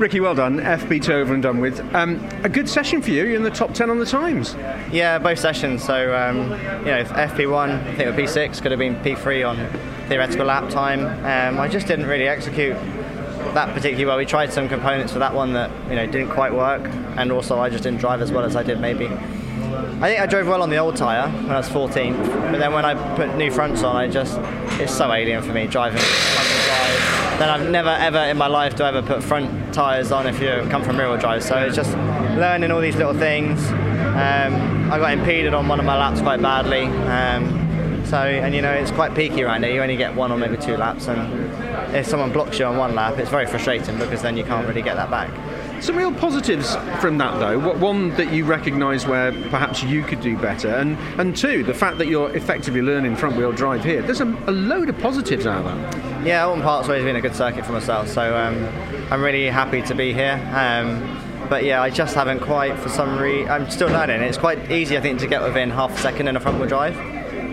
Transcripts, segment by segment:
Ricky, well done. FP2 over and done with. Um, a good session for you. You're in the top 10 on the times. Yeah, both sessions. So, um, you know, FP1, I think it was P6, could have been P3 on theoretical lap time. Um, I just didn't really execute that particularly well. We tried some components for that one that you know didn't quite work, and also I just didn't drive as well as I did maybe. I think I drove well on the old tyre when I was 14, but then when I put new fronts on, I just it's so alien for me driving. Then I've never ever in my life do I ever put front tyres on if you come from rear wheel drive. So it's just learning all these little things. Um, I got impeded on one of my laps quite badly. Um, so and you know it's quite peaky right now. You only get one or maybe two laps, and if someone blocks you on one lap, it's very frustrating because then you can't really get that back. Some real positives from that, though. One that you recognise where perhaps you could do better, and and two, the fact that you're effectively learning front wheel drive here. There's a, a load of positives out of that. Yeah, Oulton Park's always been a good circuit for myself, so um, I'm really happy to be here. Um, but yeah, I just haven't quite, for some reason, I'm still learning. It's quite easy, I think, to get within half a second in a front wheel drive,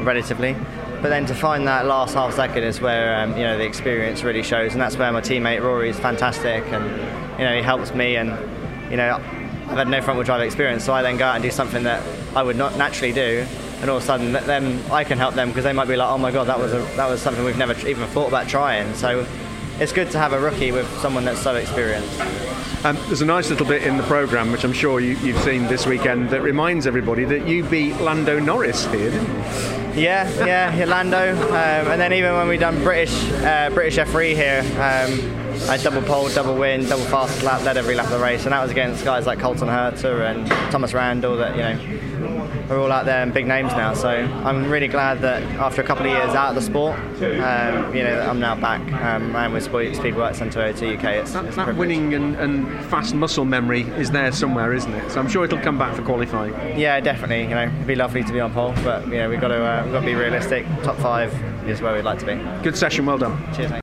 relatively. But then to find that last half second is where um, you know the experience really shows, and that's where my teammate Rory is fantastic, and you know he helps me, and you know I've had no front wheel drive experience, so I then go out and do something that I would not naturally do, and all of a sudden then I can help them because they might be like, oh my god, that was a, that was something we've never even thought about trying. So it's good to have a rookie with someone that's so experienced. Um, there's a nice little bit in the programme, which I'm sure you, have seen this weekend, that reminds everybody that you beat Lando Norris here, didn't you? Yeah, yeah, Orlando, Um, and then even when we done British uh, British F3 here, um, I double pole, double win, double fast lap, led every lap of the race, and that was against guys like Colton Herta and Thomas Randle that you know are all out there and big names now. So I'm really glad that after a couple of years out of the sport, um, you know, I'm now back um, and with Speedworks and Toyota UK. It's, that, it's that winning and, and, fast muscle memory is there somewhere, isn't it? So I'm sure it'll come back for qualifying. Yeah, definitely. You know, it'd be lovely to be on pole, but you know, we've got to uh, we've got to be realistic. Top five is where we'd like to be. Good session. Well done. Cheers. Mate.